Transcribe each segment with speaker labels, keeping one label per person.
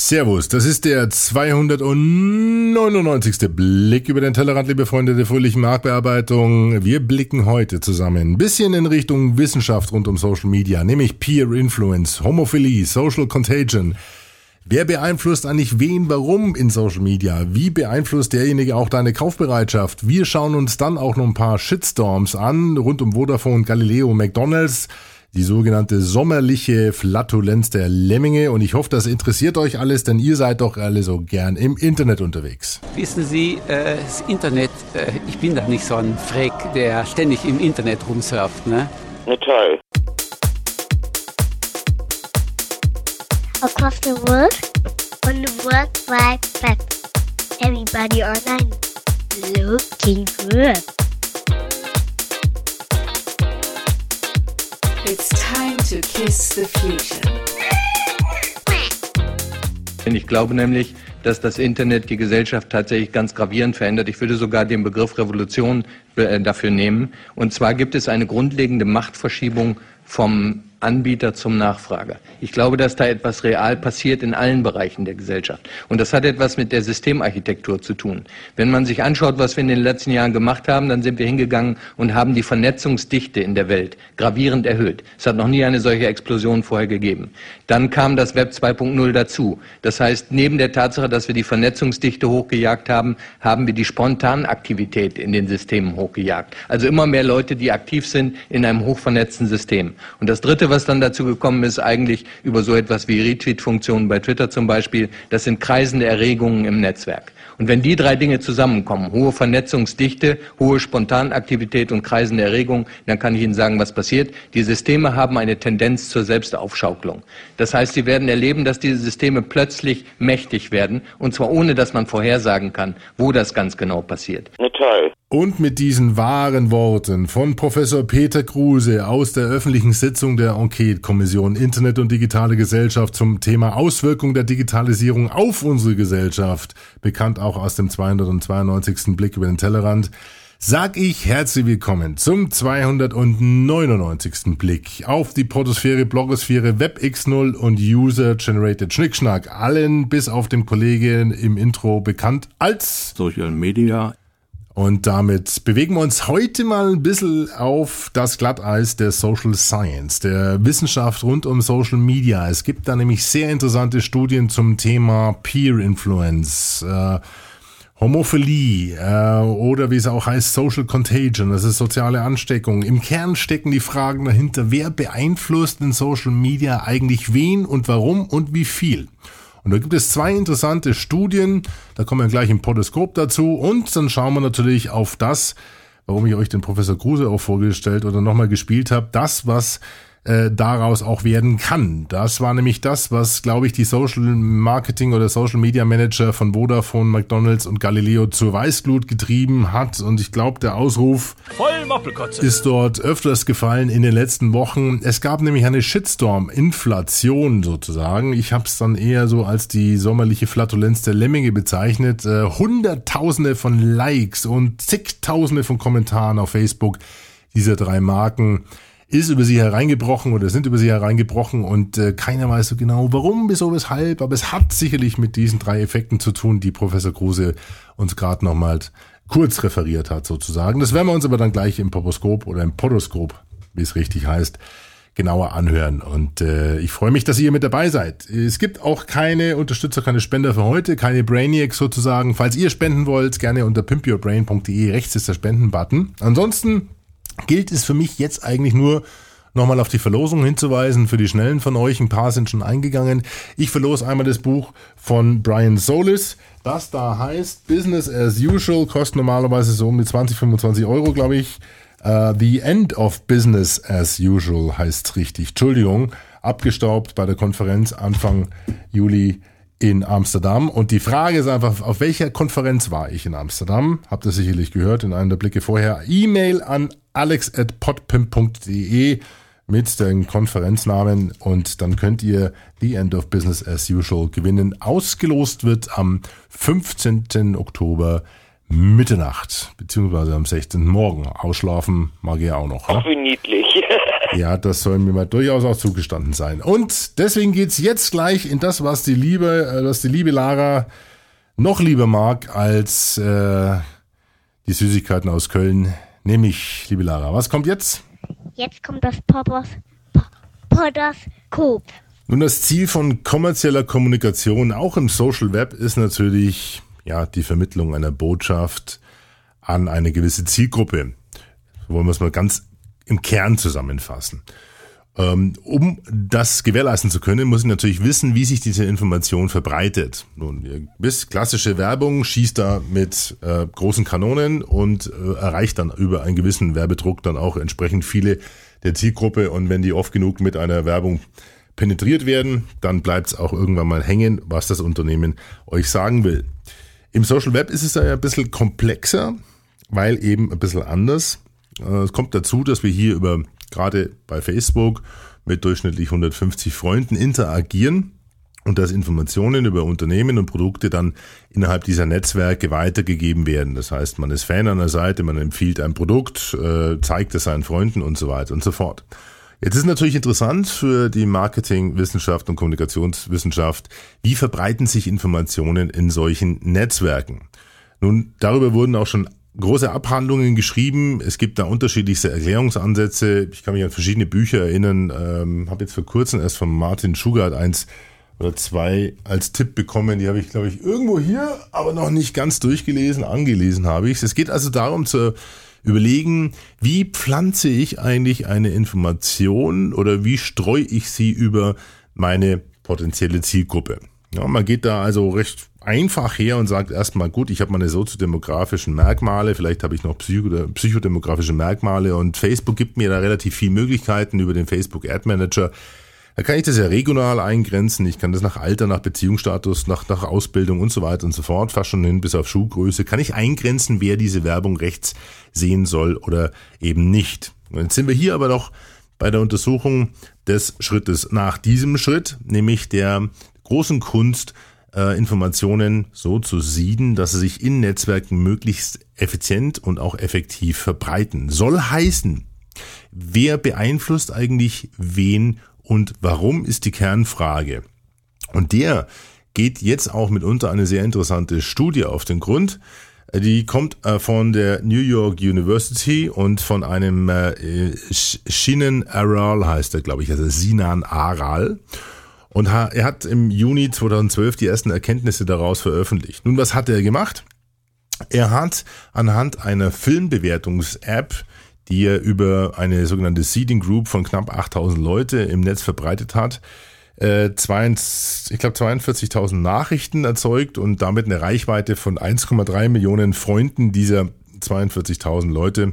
Speaker 1: Servus, das ist der 299. Blick über den Tellerrand, liebe Freunde der fröhlichen Marktbearbeitung. Wir blicken heute zusammen ein bisschen in Richtung Wissenschaft rund um Social Media, nämlich Peer Influence, Homophilie, Social Contagion. Wer beeinflusst eigentlich wen, warum in Social Media? Wie beeinflusst derjenige auch deine Kaufbereitschaft? Wir schauen uns dann auch noch ein paar Shitstorms an, rund um Vodafone, Galileo, McDonalds die sogenannte sommerliche Flatulenz der Lemminge. Und ich hoffe, das interessiert euch alles, denn ihr seid doch alle so gern im Internet unterwegs.
Speaker 2: Wissen Sie, äh, das Internet, äh, ich bin da nicht so ein Freak, der ständig im Internet rumsurft, ne?
Speaker 3: Na toll.
Speaker 4: Across the world, on the World Wide Web. Everybody online. Looking good.
Speaker 5: It's time to kiss the future.
Speaker 6: Ich glaube nämlich, dass das Internet die Gesellschaft tatsächlich ganz gravierend verändert. Ich würde sogar den Begriff Revolution äh, dafür nehmen. Und zwar gibt es eine grundlegende Machtverschiebung vom Anbieter zum Nachfrager. Ich glaube, dass da etwas real passiert in allen Bereichen der Gesellschaft. Und das hat etwas mit der Systemarchitektur zu tun. Wenn man sich anschaut, was wir in den letzten Jahren gemacht haben, dann sind wir hingegangen und haben die Vernetzungsdichte in der Welt gravierend erhöht. Es hat noch nie eine solche Explosion vorher gegeben. Dann kam das Web 2.0 dazu. Das heißt, neben der Tatsache, dass wir die Vernetzungsdichte hochgejagt haben, haben wir die Spontanaktivität in den Systemen hochgejagt. Also immer mehr Leute, die aktiv sind in einem hochvernetzten System. Und das dritte, was dann dazu gekommen ist, eigentlich über so etwas wie Retweet-Funktionen bei Twitter zum Beispiel, das sind kreisende Erregungen im Netzwerk. Und wenn die drei Dinge zusammenkommen, hohe Vernetzungsdichte, hohe Spontanaktivität und kreisende Erregung, dann kann ich Ihnen sagen, was passiert. Die Systeme haben eine Tendenz zur Selbstaufschaukelung. Das heißt, sie werden erleben, dass diese Systeme plötzlich mächtig werden, und zwar ohne, dass man vorhersagen kann, wo das ganz genau passiert.
Speaker 3: Na toll.
Speaker 1: Und mit diesen wahren Worten von Professor Peter Kruse aus der öffentlichen Sitzung der Enquete-Kommission Internet und digitale Gesellschaft zum Thema Auswirkung der Digitalisierung auf unsere Gesellschaft, bekannt auch aus dem 292. Blick über den Tellerrand, sag ich herzlich willkommen zum 299. Blick auf die Protosphäre, Blogosphäre, Web X0 und User-Generated Schnickschnack. Allen bis auf dem Kollegen im Intro bekannt als
Speaker 7: Social Media
Speaker 1: und damit bewegen wir uns heute mal ein bisschen auf das Glatteis der Social Science, der Wissenschaft rund um Social Media. Es gibt da nämlich sehr interessante Studien zum Thema Peer Influence. Äh, Homophilie äh, oder wie es auch heißt, Social Contagion, das ist soziale Ansteckung. Im Kern stecken die Fragen dahinter, wer beeinflusst in Social Media eigentlich wen und warum und wie viel. Und da gibt es zwei interessante Studien, da kommen wir gleich im Podoskop dazu. Und dann schauen wir natürlich auf das, warum ich euch den Professor Kruse auch vorgestellt oder nochmal gespielt habe, das, was äh, daraus auch werden kann. Das war nämlich das, was, glaube ich, die Social Marketing oder Social Media Manager von Vodafone, McDonalds und Galileo zur Weißglut getrieben hat. Und ich glaube, der Ausruf ist dort öfters gefallen in den letzten Wochen. Es gab nämlich eine Shitstorm-Inflation sozusagen. Ich habe es dann eher so als die sommerliche Flatulenz der Lemminge bezeichnet. Äh, Hunderttausende von Likes und zigtausende von Kommentaren auf Facebook dieser drei Marken ist über sie hereingebrochen oder sind über sie hereingebrochen und äh, keiner weiß so genau, warum, wieso, weshalb, aber es hat sicherlich mit diesen drei Effekten zu tun, die Professor Kruse uns gerade nochmal kurz referiert hat sozusagen. Das werden wir uns aber dann gleich im Poposkop oder im Podoskop, wie es richtig heißt, genauer anhören. Und äh, ich freue mich, dass ihr mit dabei seid. Es gibt auch keine Unterstützer, keine Spender für heute, keine Brainiacs sozusagen. Falls ihr spenden wollt, gerne unter pimpyourbrain.de, rechts ist der Spenden-Button. Ansonsten gilt es für mich jetzt eigentlich nur nochmal auf die Verlosung hinzuweisen. Für die Schnellen von euch, ein paar sind schon eingegangen. Ich verlose einmal das Buch von Brian Solis. Das da heißt Business as Usual, kostet normalerweise so um die 20, 25 Euro, glaube ich. Uh, The End of Business as Usual heißt richtig. Entschuldigung, abgestaubt bei der Konferenz Anfang Juli in Amsterdam. Und die Frage ist einfach, auf welcher Konferenz war ich in Amsterdam? Habt ihr sicherlich gehört in einem der Blicke vorher. E-Mail an alex.podpimp.de mit den Konferenznamen und dann könnt ihr The End of Business as Usual gewinnen. Ausgelost wird am 15. Oktober Mitternacht, beziehungsweise am 16. Morgen. Ausschlafen mag er auch noch.
Speaker 3: Ach, wie niedlich.
Speaker 1: Ja, das soll mir mal durchaus auch zugestanden sein. Und deswegen geht's jetzt gleich in das, was die liebe, äh, was die liebe Lara noch lieber mag als äh, die Süßigkeiten aus Köln. Nämlich, liebe Lara, was kommt jetzt?
Speaker 4: Jetzt kommt das Poppers, Podoskop.
Speaker 1: Nun, das Ziel von kommerzieller Kommunikation, auch im Social Web, ist natürlich ja die Vermittlung einer Botschaft an eine gewisse Zielgruppe. So wollen wir es mal ganz im Kern zusammenfassen. Ähm, um das gewährleisten zu können, muss ich natürlich wissen, wie sich diese Information verbreitet. Nun, ihr wisst, klassische Werbung schießt da mit äh, großen Kanonen und äh, erreicht dann über einen gewissen Werbedruck dann auch entsprechend viele der Zielgruppe. Und wenn die oft genug mit einer Werbung penetriert werden, dann bleibt es auch irgendwann mal hängen, was das Unternehmen euch sagen will. Im Social Web ist es ja ein bisschen komplexer, weil eben ein bisschen anders. Äh, es kommt dazu, dass wir hier über gerade bei Facebook mit durchschnittlich 150 Freunden interagieren und dass Informationen über Unternehmen und Produkte dann innerhalb dieser Netzwerke weitergegeben werden. Das heißt, man ist Fan einer Seite, man empfiehlt ein Produkt, äh, zeigt es seinen Freunden und so weiter und so fort. Jetzt ist natürlich interessant für die Marketingwissenschaft und Kommunikationswissenschaft, wie verbreiten sich Informationen in solchen Netzwerken? Nun, darüber wurden auch schon große Abhandlungen geschrieben. Es gibt da unterschiedlichste Erklärungsansätze. Ich kann mich an verschiedene Bücher erinnern. Ähm, habe jetzt vor kurzem erst von Martin Schugart eins oder zwei als Tipp bekommen. Die habe ich, glaube ich, irgendwo hier, aber noch nicht ganz durchgelesen. Angelesen habe ich. Es geht also darum zu überlegen, wie pflanze ich eigentlich eine Information oder wie streue ich sie über meine potenzielle Zielgruppe. Ja, man geht da also recht einfach her und sagt erstmal, gut, ich habe meine soziodemografischen Merkmale, vielleicht habe ich noch psycho psychodemografische Merkmale und Facebook gibt mir da relativ viele Möglichkeiten über den Facebook Ad Manager da kann ich das ja regional eingrenzen. Ich kann das nach Alter, nach Beziehungsstatus, nach, nach Ausbildung und so weiter und so fort, fast schon hin bis auf Schuhgröße, kann ich eingrenzen, wer diese Werbung rechts sehen soll oder eben nicht. Und jetzt sind wir hier aber noch bei der Untersuchung des Schrittes nach diesem Schritt, nämlich der großen Kunst, äh, Informationen so zu sieden, dass sie sich in Netzwerken möglichst effizient und auch effektiv verbreiten. Soll heißen, wer beeinflusst eigentlich wen und warum ist die Kernfrage. Und der geht jetzt auch mitunter eine sehr interessante Studie auf den Grund. Die kommt äh, von der New York University und von einem äh, Shinan Aral heißt er, glaube ich, also Sinan Aral. Und er hat im Juni 2012 die ersten Erkenntnisse daraus veröffentlicht. Nun, was hat er gemacht? Er hat anhand einer Filmbewertungs-App die er über eine sogenannte Seeding Group von knapp 8000 Leute im Netz verbreitet hat, äh, ich glaube 42.000 Nachrichten erzeugt und damit eine Reichweite von 1,3 Millionen Freunden dieser 42.000 Leute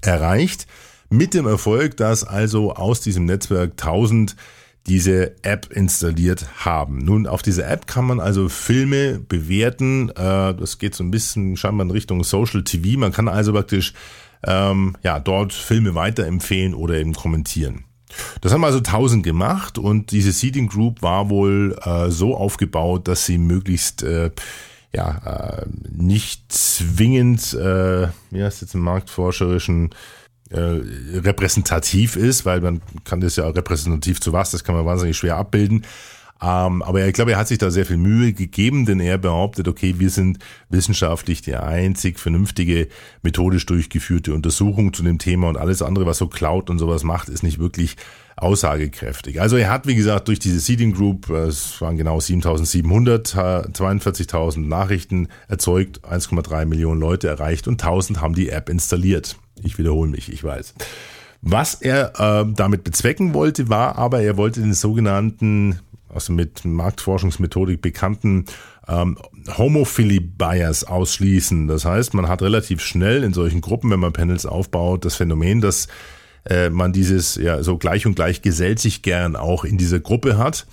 Speaker 1: erreicht. Mit dem Erfolg, dass also aus diesem Netzwerk 1000 diese App installiert haben. Nun, auf dieser App kann man also Filme bewerten. Äh, das geht so ein bisschen scheinbar in Richtung Social TV. Man kann also praktisch ähm, ja, dort Filme weiterempfehlen oder eben kommentieren. Das haben also 1000 gemacht und diese Seeding Group war wohl äh, so aufgebaut, dass sie möglichst äh, ja, äh, nicht zwingend, äh, wie heißt jetzt im marktforscherischen, äh, repräsentativ ist, weil man kann das ja repräsentativ zu was, das kann man wahnsinnig schwer abbilden. Ähm, aber ich glaube, er hat sich da sehr viel Mühe gegeben, denn er behauptet, okay, wir sind wissenschaftlich die einzig vernünftige, methodisch durchgeführte Untersuchung zu dem Thema und alles andere, was so Cloud und sowas macht, ist nicht wirklich aussagekräftig. Also er hat, wie gesagt, durch diese Seeding Group, äh, es waren genau 7700, 42.000 Nachrichten erzeugt, 1,3 Millionen Leute erreicht und 1000 haben die App installiert. Ich wiederhole mich, ich weiß. Was er äh, damit bezwecken wollte, war aber, er wollte den sogenannten also mit Marktforschungsmethodik bekannten ähm, Homophilie-Bias ausschließen. Das heißt, man hat relativ schnell in solchen Gruppen, wenn man Panels aufbaut, das Phänomen, dass äh, man dieses ja so gleich und gleich gesellt sich gern auch in dieser Gruppe hat.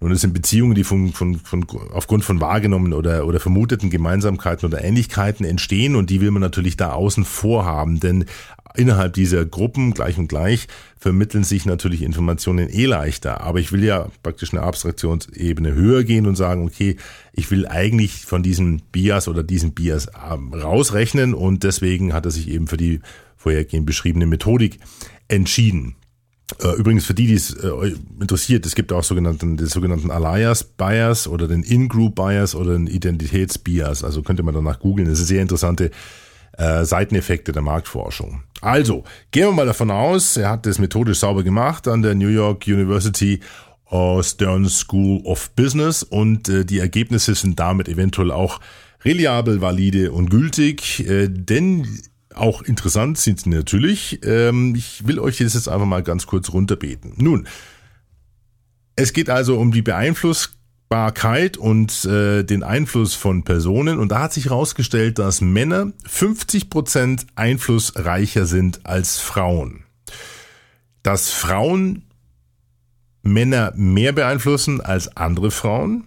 Speaker 1: Nun, es sind Beziehungen, die von, von, von, aufgrund von wahrgenommenen oder, oder vermuteten Gemeinsamkeiten oder Ähnlichkeiten entstehen und die will man natürlich da außen vor haben, denn innerhalb dieser Gruppen gleich und gleich vermitteln sich natürlich Informationen eh leichter. Aber ich will ja praktisch eine Abstraktionsebene höher gehen und sagen, okay, ich will eigentlich von diesem Bias oder diesem Bias ähm, rausrechnen und deswegen hat er sich eben für die vorhergehend beschriebene Methodik entschieden. Äh, übrigens für die, die es äh, interessiert, es gibt auch sogenannten, den sogenannten Alias Bias oder den In-Group Bias oder den Identitätsbias. Also könnte man danach googeln. Das sind sehr interessante äh, Seiteneffekte der Marktforschung. Also, gehen wir mal davon aus, er hat das methodisch sauber gemacht an der New York University Stern School of Business und äh, die Ergebnisse sind damit eventuell auch reliabel, valide und gültig, äh, denn auch interessant sind sie natürlich. Ähm, ich will euch das jetzt einfach mal ganz kurz runterbeten. Nun, es geht also um die Beeinflussbarkeit und äh, den Einfluss von Personen. Und da hat sich herausgestellt, dass Männer 50 Prozent einflussreicher sind als Frauen. Dass Frauen Männer mehr beeinflussen als andere Frauen.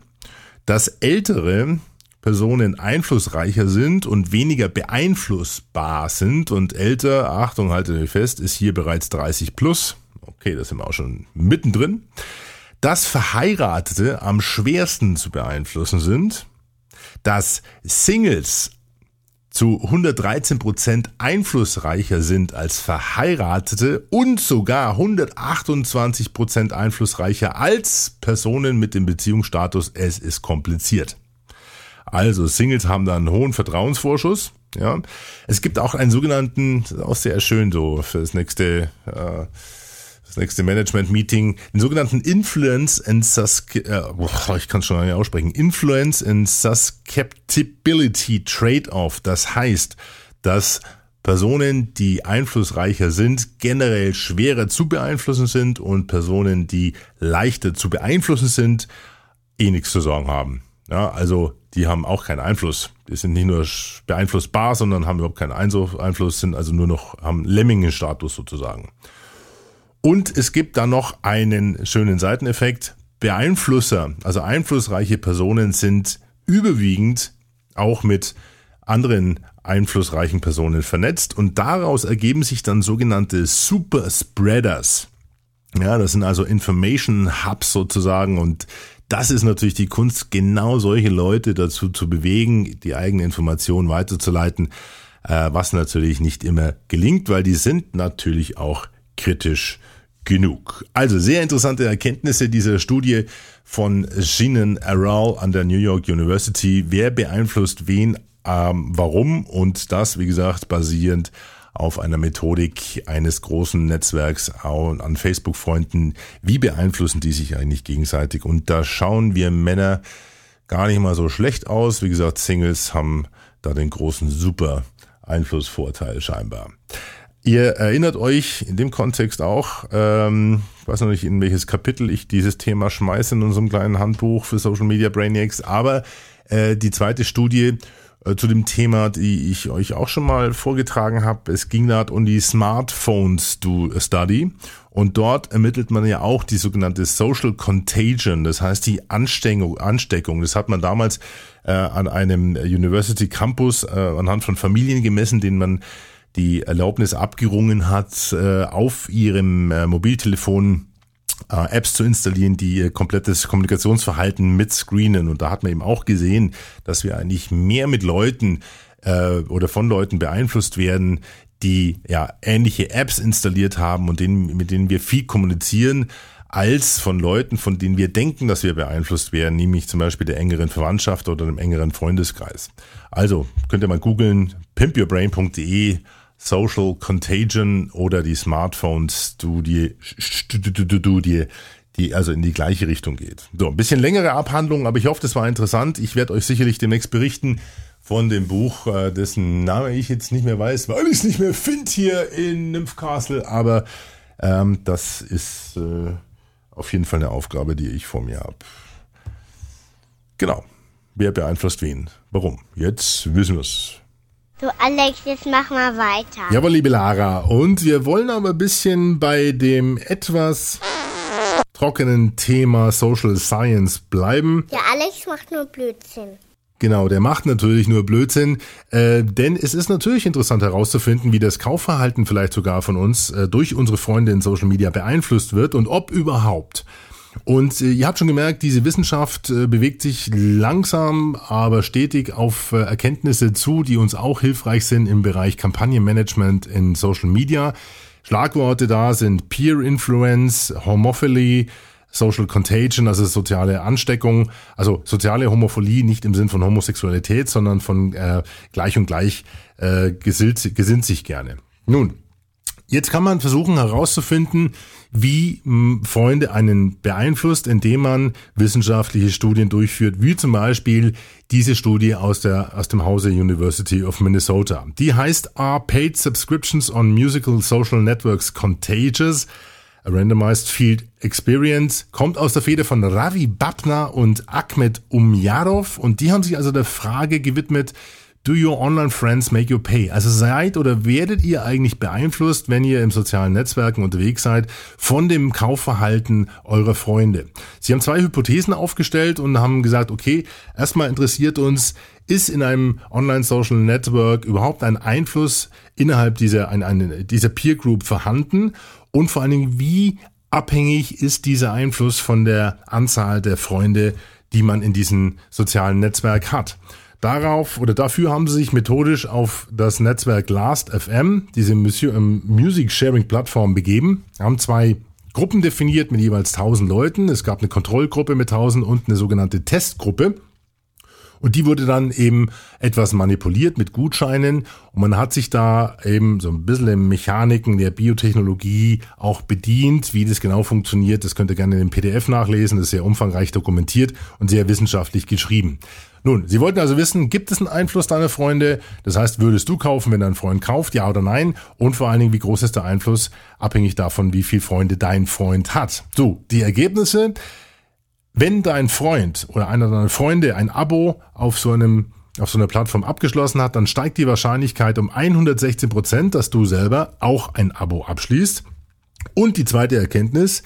Speaker 1: Dass Ältere Personen einflussreicher sind und weniger beeinflussbar sind und älter, Achtung, haltet euch fest, ist hier bereits 30 plus. Okay, das sind wir auch schon mittendrin. Dass Verheiratete am schwersten zu beeinflussen sind. Dass Singles zu 113 Prozent einflussreicher sind als Verheiratete und sogar 128 Prozent einflussreicher als Personen mit dem Beziehungsstatus. Es ist kompliziert. Also Singles haben da einen hohen Vertrauensvorschuss. Ja, es gibt auch einen sogenannten, auch sehr schön so für das nächste, äh, das nächste Management-Meeting, den sogenannten Influence and Sus äh, ich kann schon nicht aussprechen, Influence and Susceptibility Trade-off. Das heißt, dass Personen, die einflussreicher sind, generell schwerer zu beeinflussen sind und Personen, die leichter zu beeinflussen sind, eh nichts zu sagen haben. Ja, also die haben auch keinen Einfluss. Die sind nicht nur beeinflussbar, sondern haben überhaupt keinen Einfluss, sind also nur noch, haben Lemmingenstatus sozusagen. Und es gibt da noch einen schönen Seiteneffekt. Beeinflusser, also einflussreiche Personen sind überwiegend auch mit anderen einflussreichen Personen vernetzt und daraus ergeben sich dann sogenannte Super Spreaders. Ja, das sind also Information Hubs sozusagen und das ist natürlich die Kunst, genau solche Leute dazu zu bewegen, die eigene Information weiterzuleiten, äh, was natürlich nicht immer gelingt, weil die sind natürlich auch kritisch genug. Also sehr interessante Erkenntnisse dieser Studie von Shinen Aral an der New York University. Wer beeinflusst wen, ähm, warum und das, wie gesagt, basierend auf einer Methodik eines großen Netzwerks an Facebook-Freunden. Wie beeinflussen die sich eigentlich gegenseitig? Und da schauen wir Männer gar nicht mal so schlecht aus. Wie gesagt, Singles haben da den großen super Einflussvorteil scheinbar. Ihr erinnert euch in dem Kontext auch, ähm, ich weiß noch nicht, in welches Kapitel ich dieses Thema schmeiße in unserem kleinen Handbuch für Social Media Brainiacs, aber äh, die zweite Studie äh, zu dem Thema, die ich euch auch schon mal vorgetragen habe. Es ging da um die Smartphones Study und dort ermittelt man ja auch die sogenannte Social Contagion, das heißt die Ansteckung. Ansteckung. Das hat man damals äh, an einem University Campus äh, anhand von Familien gemessen, denen man die Erlaubnis abgerungen hat, äh, auf ihrem äh, Mobiltelefon äh, Apps zu installieren, die ihr komplettes Kommunikationsverhalten mit screenen. Und da hat man eben auch gesehen, dass wir eigentlich mehr mit Leuten oder von Leuten beeinflusst werden, die ja ähnliche Apps installiert haben und denen, mit denen wir viel kommunizieren, als von Leuten, von denen wir denken, dass wir beeinflusst werden, nämlich zum Beispiel der engeren Verwandtschaft oder dem engeren Freundeskreis. Also könnt ihr mal googeln, pimpyourbrain.de Social Contagion oder die Smartphone-Studie, Studie, die also in die gleiche Richtung geht. So, ein bisschen längere Abhandlung, aber ich hoffe, das war interessant. Ich werde euch sicherlich demnächst berichten von dem Buch, äh, dessen Name ich jetzt nicht mehr weiß, weil ich es nicht mehr finde hier in Nymphcastle, aber ähm, das ist äh, auf jeden Fall eine Aufgabe, die ich vor mir habe. Genau. Wer beeinflusst wen? Warum? Jetzt wissen wir es.
Speaker 4: So, Alex, jetzt mach mal weiter.
Speaker 1: Jawohl, liebe Lara. Und wir wollen aber ein bisschen bei dem etwas trockenen Thema Social Science bleiben.
Speaker 4: Der Alex macht nur Blödsinn.
Speaker 1: Genau, der macht natürlich nur Blödsinn, äh, denn es ist natürlich interessant herauszufinden, wie das Kaufverhalten vielleicht sogar von uns äh, durch unsere Freunde in Social Media beeinflusst wird und ob überhaupt. Und äh, ihr habt schon gemerkt, diese Wissenschaft äh, bewegt sich langsam, aber stetig auf äh, Erkenntnisse zu, die uns auch hilfreich sind im Bereich Kampagnenmanagement in Social Media. Schlagworte da sind Peer Influence, Homophily, Social Contagion, also soziale Ansteckung, also soziale Homophilie nicht im Sinn von Homosexualität, sondern von äh, gleich und gleich äh, gesinnt, gesinnt sich gerne. Nun, jetzt kann man versuchen herauszufinden, wie Freunde einen beeinflusst, indem man wissenschaftliche Studien durchführt, wie zum Beispiel diese Studie aus, der, aus dem Hause University of Minnesota. Die heißt Are Paid Subscriptions on Musical Social Networks Contagious? A Randomized Field Experience kommt aus der Feder von Ravi Babna und Ahmed Umyarov und die haben sich also der Frage gewidmet, Do your online friends make you pay? Also seid oder werdet ihr eigentlich beeinflusst, wenn ihr im sozialen Netzwerken unterwegs seid, von dem Kaufverhalten eurer Freunde? Sie haben zwei Hypothesen aufgestellt und haben gesagt, okay, erstmal interessiert uns, ist in einem Online-Social Network überhaupt ein Einfluss innerhalb dieser, dieser Peer Group vorhanden? Und vor allen Dingen, wie abhängig ist dieser Einfluss von der Anzahl der Freunde, die man in diesem sozialen Netzwerk hat? Darauf oder dafür haben sie sich methodisch auf das Netzwerk Last.fm, diese ähm, Music Sharing Plattform, begeben, haben zwei Gruppen definiert mit jeweils 1000 Leuten. Es gab eine Kontrollgruppe mit 1000 und eine sogenannte Testgruppe. Und die wurde dann eben etwas manipuliert mit Gutscheinen und man hat sich da eben so ein bisschen in Mechaniken der Biotechnologie auch bedient. Wie das genau funktioniert, das könnt ihr gerne in dem PDF nachlesen. Das ist sehr umfangreich dokumentiert und sehr wissenschaftlich geschrieben. Nun, Sie wollten also wissen, gibt es einen Einfluss deiner Freunde? Das heißt, würdest du kaufen, wenn dein Freund kauft, ja oder nein? Und vor allen Dingen, wie groß ist der Einfluss, abhängig davon, wie viel Freunde dein Freund hat. So, die Ergebnisse. Wenn dein Freund oder einer deiner Freunde ein Abo auf so einem auf so einer Plattform abgeschlossen hat, dann steigt die Wahrscheinlichkeit um 116 Prozent, dass du selber auch ein Abo abschließt. Und die zweite Erkenntnis,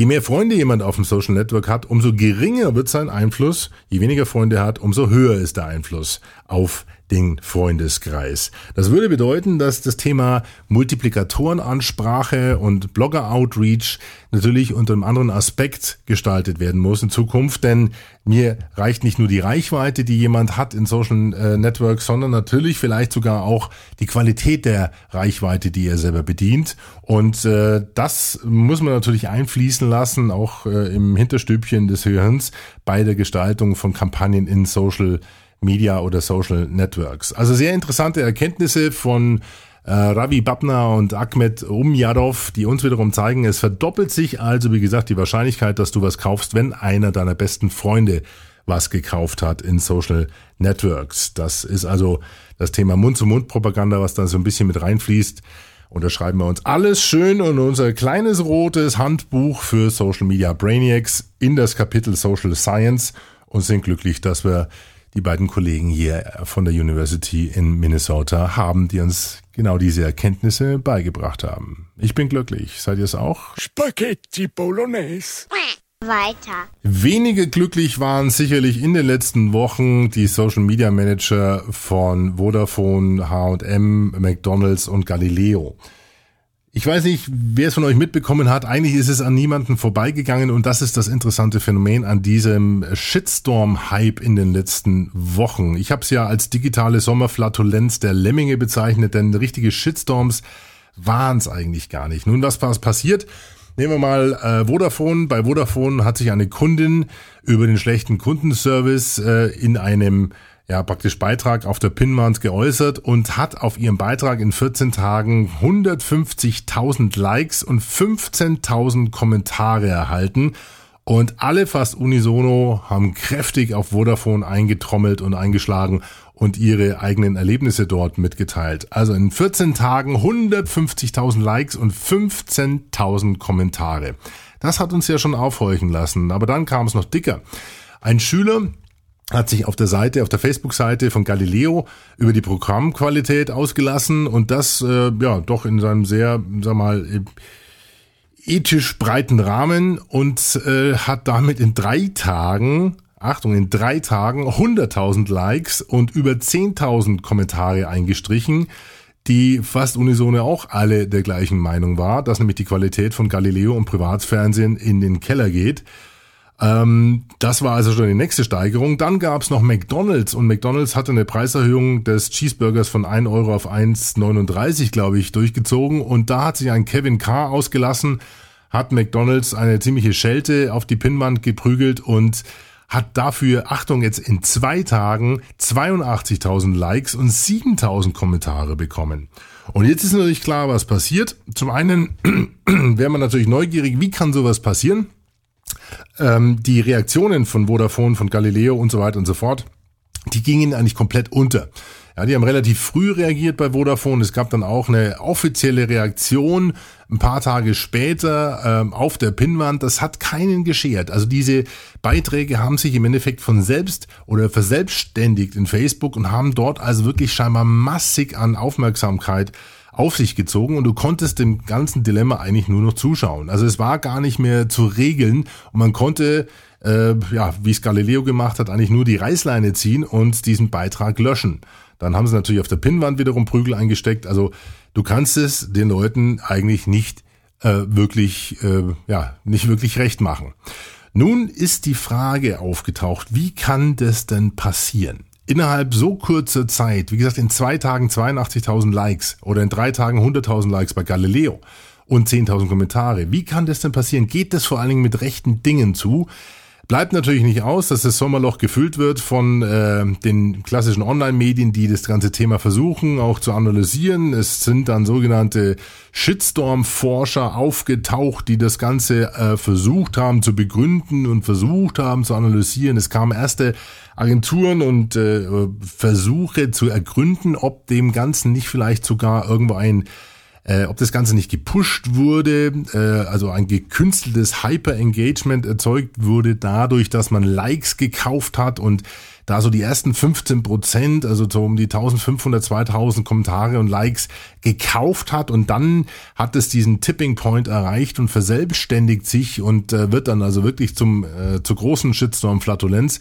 Speaker 1: Je mehr Freunde jemand auf dem Social Network hat, umso geringer wird sein Einfluss. Je weniger Freunde hat, umso höher ist der Einfluss auf den Freundeskreis. Das würde bedeuten, dass das Thema Multiplikatorenansprache und Blogger-Outreach natürlich unter einem anderen Aspekt gestaltet werden muss in Zukunft, denn mir reicht nicht nur die Reichweite, die jemand hat in Social äh, Networks, sondern natürlich vielleicht sogar auch die Qualität der Reichweite, die er selber bedient. Und äh, das muss man natürlich einfließen lassen, auch äh, im Hinterstübchen des Hirns bei der Gestaltung von Kampagnen in Social Media oder Social Networks. Also sehr interessante Erkenntnisse von äh, Ravi Babna und Ahmed Umyadov, die uns wiederum zeigen, es verdoppelt sich also, wie gesagt, die Wahrscheinlichkeit, dass du was kaufst, wenn einer deiner besten Freunde was gekauft hat in Social Networks. Das ist also das Thema Mund-zu-Mund-Propaganda, was da so ein bisschen mit reinfließt. Und da schreiben wir uns alles schön in unser kleines rotes Handbuch für Social Media Brainiacs in das Kapitel Social Science und sind glücklich, dass wir die beiden Kollegen hier von der University in Minnesota haben, die uns genau diese Erkenntnisse beigebracht haben. Ich bin glücklich. Seid ihr es auch?
Speaker 3: Spaghetti Bolognese.
Speaker 4: Weiter.
Speaker 1: Wenige glücklich waren sicherlich in den letzten Wochen die Social Media Manager von Vodafone, H&M, McDonald's und Galileo. Ich weiß nicht, wer es von euch mitbekommen hat. Eigentlich ist es an niemanden vorbeigegangen und das ist das interessante Phänomen an diesem Shitstorm-Hype in den letzten Wochen. Ich habe es ja als digitale Sommerflatulenz der Lemminge bezeichnet, denn richtige Shitstorms waren es eigentlich gar nicht. Nun, was passiert? Nehmen wir mal äh, Vodafone. Bei Vodafone hat sich eine Kundin über den schlechten Kundenservice äh, in einem ja, praktisch Beitrag auf der Pinwand geäußert und hat auf ihrem Beitrag in 14 Tagen 150.000 Likes und 15.000 Kommentare erhalten. Und alle fast unisono haben kräftig auf Vodafone eingetrommelt und eingeschlagen und ihre eigenen Erlebnisse dort mitgeteilt. Also in 14 Tagen 150.000 Likes und 15.000 Kommentare. Das hat uns ja schon aufhorchen lassen. Aber dann kam es noch dicker. Ein Schüler hat sich auf der Seite, auf der Facebook-Seite von Galileo über die Programmqualität ausgelassen und das äh, ja doch in seinem sehr, sag mal, ethisch breiten Rahmen und äh, hat damit in drei Tagen, Achtung, in drei Tagen 100.000 Likes und über 10.000 Kommentare eingestrichen, die fast unisone auch alle der gleichen Meinung war, dass nämlich die Qualität von Galileo und Privatfernsehen in den Keller geht. Ähm, das war also schon die nächste Steigerung. Dann gab es noch McDonald's und McDonald's hatte eine Preiserhöhung des Cheeseburgers von 1 Euro auf 1,39, glaube ich, durchgezogen. Und da hat sich ein Kevin Carr ausgelassen, hat McDonald's eine ziemliche Schelte auf die Pinnwand geprügelt und hat dafür, Achtung, jetzt in zwei Tagen 82.000 Likes und 7.000 Kommentare bekommen. Und jetzt ist natürlich klar, was passiert. Zum einen wäre man natürlich neugierig, wie kann sowas passieren? Ähm, die Reaktionen von Vodafone, von Galileo und so weiter und so fort, die gingen eigentlich komplett unter. Ja, die haben relativ früh reagiert bei Vodafone. Es gab dann auch eine offizielle Reaktion ein paar Tage später ähm, auf der Pinnwand. Das hat keinen geschert. Also diese Beiträge haben sich im Endeffekt von selbst oder verselbstständigt in Facebook und haben dort also wirklich scheinbar massig an Aufmerksamkeit auf sich gezogen und du konntest dem ganzen Dilemma eigentlich nur noch zuschauen. Also es war gar nicht mehr zu regeln und man konnte, äh, ja, wie es Galileo gemacht hat, eigentlich nur die Reißleine ziehen und diesen Beitrag löschen. Dann haben sie natürlich auf der Pinnwand wiederum Prügel eingesteckt. Also du kannst es den Leuten eigentlich nicht äh, wirklich, äh, ja, nicht wirklich recht machen. Nun ist die Frage aufgetaucht, wie kann das denn passieren? Innerhalb so kurzer Zeit, wie gesagt, in zwei Tagen 82.000 Likes oder in drei Tagen 100.000 Likes bei Galileo und 10.000 Kommentare. Wie kann das denn passieren? Geht das vor allen Dingen mit rechten Dingen zu? Bleibt natürlich nicht aus, dass das Sommerloch gefüllt wird von äh, den klassischen Online-Medien, die das ganze Thema versuchen auch zu analysieren. Es sind dann sogenannte Shitstorm-Forscher aufgetaucht, die das Ganze äh, versucht haben zu begründen und versucht haben zu analysieren. Es kamen erste Agenturen und äh, Versuche zu ergründen, ob dem Ganzen nicht vielleicht sogar irgendwo ein äh, ob das Ganze nicht gepusht wurde, äh, also ein gekünsteltes Hyper-Engagement erzeugt wurde dadurch, dass man Likes gekauft hat und da so die ersten 15 Prozent, also so um die 1500, 2000 Kommentare und Likes gekauft hat und dann hat es diesen Tipping Point erreicht und verselbstständigt sich und äh, wird dann also wirklich zum äh, zur großen Shitstorm-Flatulenz.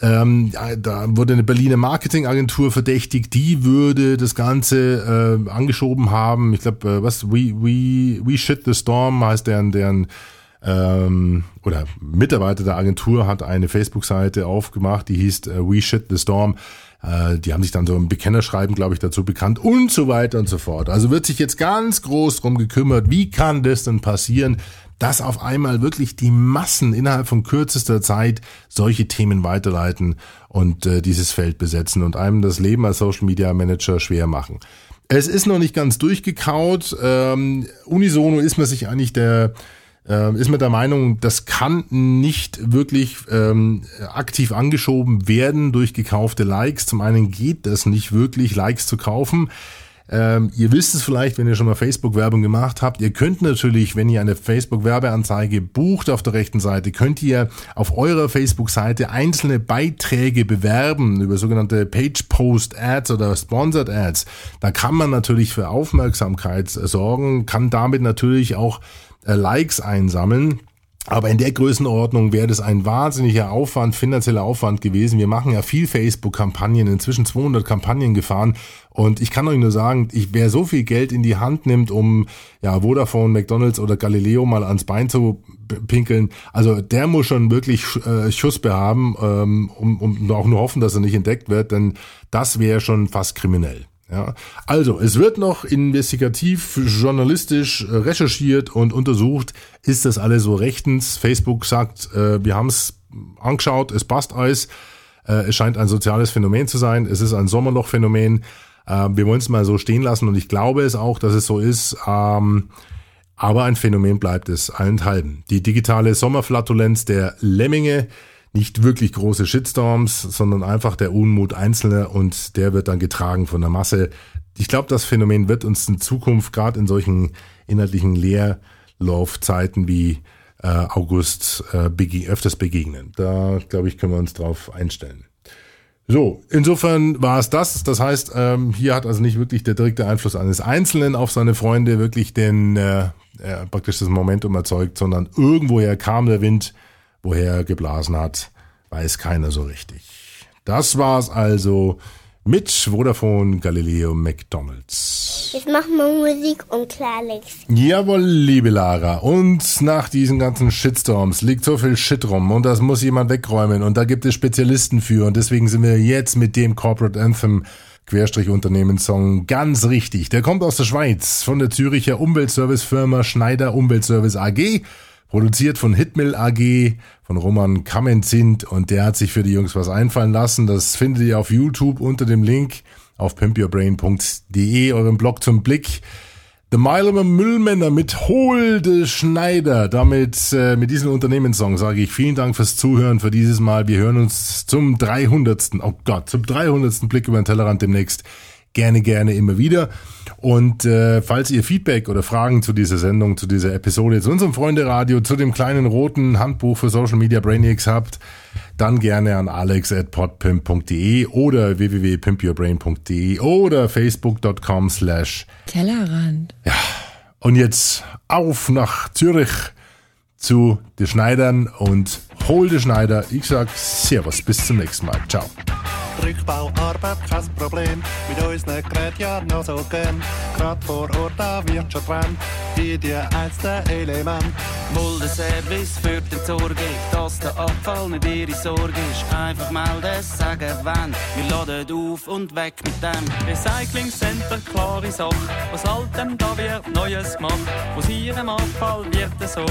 Speaker 1: Ähm, da wurde eine Berliner Marketingagentur verdächtigt, die würde das Ganze äh, angeschoben haben. Ich glaube, äh, was We We We Shit the Storm heißt deren deren ähm, oder Mitarbeiter der Agentur hat eine Facebook-Seite aufgemacht, die hieß äh, We Shit the Storm. Äh, die haben sich dann so ein Bekennerschreiben, glaube ich, dazu bekannt und so weiter und so fort. Also wird sich jetzt ganz groß drum gekümmert, wie kann das denn passieren, dass auf einmal wirklich die Massen innerhalb von kürzester Zeit solche Themen weiterleiten und äh, dieses Feld besetzen und einem das Leben als Social Media Manager schwer machen. Es ist noch nicht ganz durchgekaut. Ähm, unisono ist man sich eigentlich der äh, ist mir der Meinung, das kann nicht wirklich ähm, aktiv angeschoben werden durch gekaufte Likes. Zum einen geht das nicht wirklich, Likes zu kaufen. Ähm, ihr wisst es vielleicht, wenn ihr schon mal Facebook-Werbung gemacht habt. Ihr könnt natürlich, wenn ihr eine Facebook-Werbeanzeige bucht auf der rechten Seite, könnt ihr auf eurer Facebook-Seite einzelne Beiträge bewerben über sogenannte Page-Post-Ads oder Sponsored Ads. Da kann man natürlich für Aufmerksamkeit sorgen, kann damit natürlich auch äh, Likes einsammeln. Aber in der Größenordnung wäre das ein wahnsinniger Aufwand, finanzieller Aufwand gewesen. Wir machen ja viel Facebook-Kampagnen, inzwischen 200 Kampagnen gefahren. Und ich kann euch nur sagen, ich, wer so viel Geld in die Hand nimmt, um ja Vodafone, McDonalds oder Galileo mal ans Bein zu pinkeln, also der muss schon wirklich äh, Schuss behaben, ähm, um, um auch nur hoffen, dass er nicht entdeckt wird, denn das wäre schon fast kriminell. Ja, also es wird noch investigativ, journalistisch äh, recherchiert und untersucht, ist das alles so rechtens. Facebook sagt, äh, wir haben es angeschaut, es passt alles. Äh, es scheint ein soziales Phänomen zu sein. Es ist ein Sommerloch-Phänomen. Äh, wir wollen es mal so stehen lassen und ich glaube es auch, dass es so ist. Ähm, aber ein Phänomen bleibt es allenthalben. Die digitale Sommerflatulenz der Lemminge nicht wirklich große Shitstorms, sondern einfach der Unmut Einzelner und der wird dann getragen von der Masse. Ich glaube, das Phänomen wird uns in Zukunft gerade in solchen inhaltlichen Leerlaufzeiten wie äh, August äh, bege öfters begegnen. Da, glaube ich, können wir uns drauf einstellen. So, insofern war es das. Das heißt, ähm, hier hat also nicht wirklich der direkte Einfluss eines Einzelnen auf seine Freunde wirklich den äh, äh, praktisch das Momentum erzeugt, sondern irgendwoher kam der Wind, woher er geblasen hat, weiß keiner so richtig. Das war's also mit Vodafone Galileo McDonalds.
Speaker 4: Jetzt machen wir Musik und Klarlex.
Speaker 1: Jawohl, liebe Lara. Und nach diesen ganzen Shitstorms liegt so viel Shit rum und das muss jemand wegräumen und da gibt es Spezialisten für und deswegen sind wir jetzt mit dem Corporate Anthem Querstrich Unternehmenssong ganz richtig. Der kommt aus der Schweiz von der Züricher Umweltservicefirma Schneider Umweltservice AG Produziert von Hitmill AG, von Roman Kamenzint und der hat sich für die Jungs was einfallen lassen. Das findet ihr auf YouTube unter dem Link auf pimpyourbrain.de, eurem Blog zum Blick. The Milemer Müllmänner mit Holde Schneider. Damit, äh, mit diesem Unternehmenssong sage ich vielen Dank fürs Zuhören für dieses Mal. Wir hören uns zum 300. Oh Gott, zum 300. Blick über den Tellerrand demnächst gerne, gerne immer wieder. Und äh, falls ihr Feedback oder Fragen zu dieser Sendung, zu dieser Episode, zu unserem Freunde-Radio, zu dem kleinen roten Handbuch für Social Media Brainiacs habt, dann gerne an alex.podpimp.de oder www.pimpyourbrain.de oder facebook.com slash
Speaker 7: Tellerrand.
Speaker 1: Ja, und jetzt auf nach Zürich zu den Schneidern und hol den Schneider. Ich sag Servus, bis zum nächsten Mal. Ciao.
Speaker 8: Rückbauarbeit kein Problem, mit unseren Geräten ja noch so gern. Grad vor Ort, da wird schon dran, wie die einzelnen Elemente.
Speaker 9: Muldenservice für die Sorge, dass der Abfall nicht ihre Sorge ist. Einfach melden, sagen wann. Wir laden auf und weg mit dem.
Speaker 10: Recycling Center, klare Sache. Was Altem da wird Neues gemacht. Aus ihrem Abfall wird es so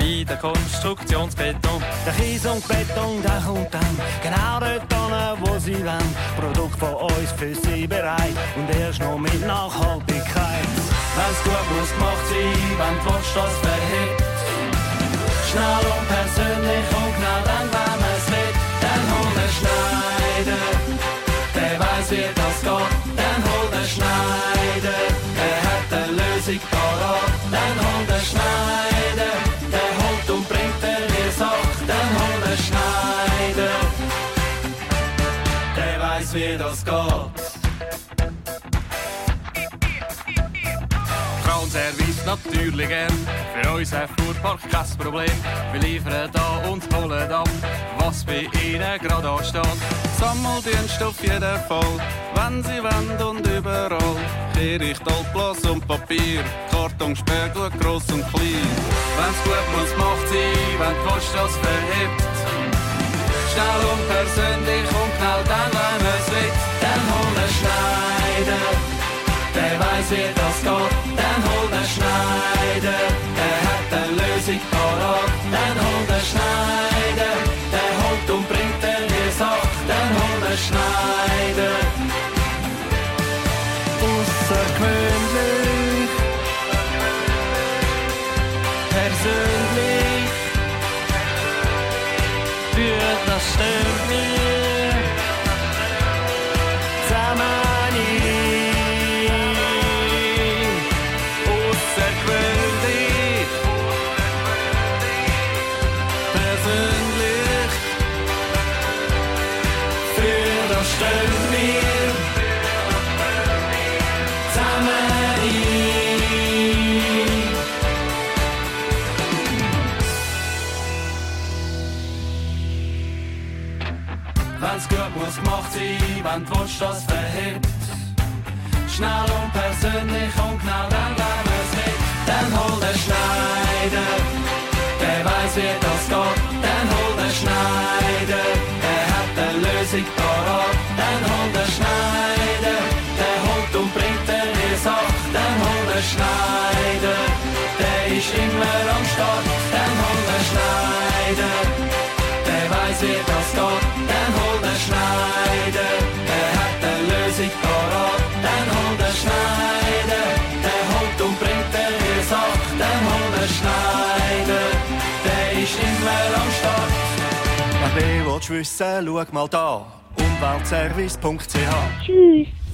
Speaker 10: wie der Konstruktionsbeton.
Speaker 11: Der Kies und Beton, der kommt dann genau dort an, wo sie wollen. Produkt von uns für sie bereit und erst noch mit Nachhaltigkeit.
Speaker 9: Wenn's gut muss gemacht sein, wenn du willst, das verhebt. Schnell und persönlich und genau dann, wenn es will. Dann hol den Schneider, der weiß, wie das geht. Dann hol den Schneider, der hat eine Lösung parat. Dann hol den Schneider, wie das geht.
Speaker 10: Kranservice natürlich gern. Für uns ein Fuhrpark kein Problem. Wir liefern da und holen ab, was bei ihnen gerade ansteht. Sammelt den Stoff jeden Fall, wenn sie wollen und überall. Kehricht, Altglas und Papier, Karton, Sperrgut, gross und klein. Wenn's gut muss, macht sie, wenn die Post das verhebt. Schnell und persönlich und genau dann, wenn es
Speaker 9: Wenn's gut muss, macht sie, wenn du willst, das verhebt. Schnell und persönlich und genau dann, wenn es will. Dann hol den Schneider, der weiß, wie das geht. Dann hol den Schneider, der hat eine Lösung parat. Dann hol den Schneider, der holt und bringt die Sache. Dann hol den Schneider, der ist immer am Start. Dann hol den Schneider, weiß, wie das geht. Dann hol den Schneider, der hat eine Lösung parat. Dann hol den Schneider, der holt und bringt dir die Sache. Dann hol den Schneider, der ist immer am Start.
Speaker 11: Wenn du willst wissen, schau mal da. Umweltservice.ch
Speaker 4: Tschüss.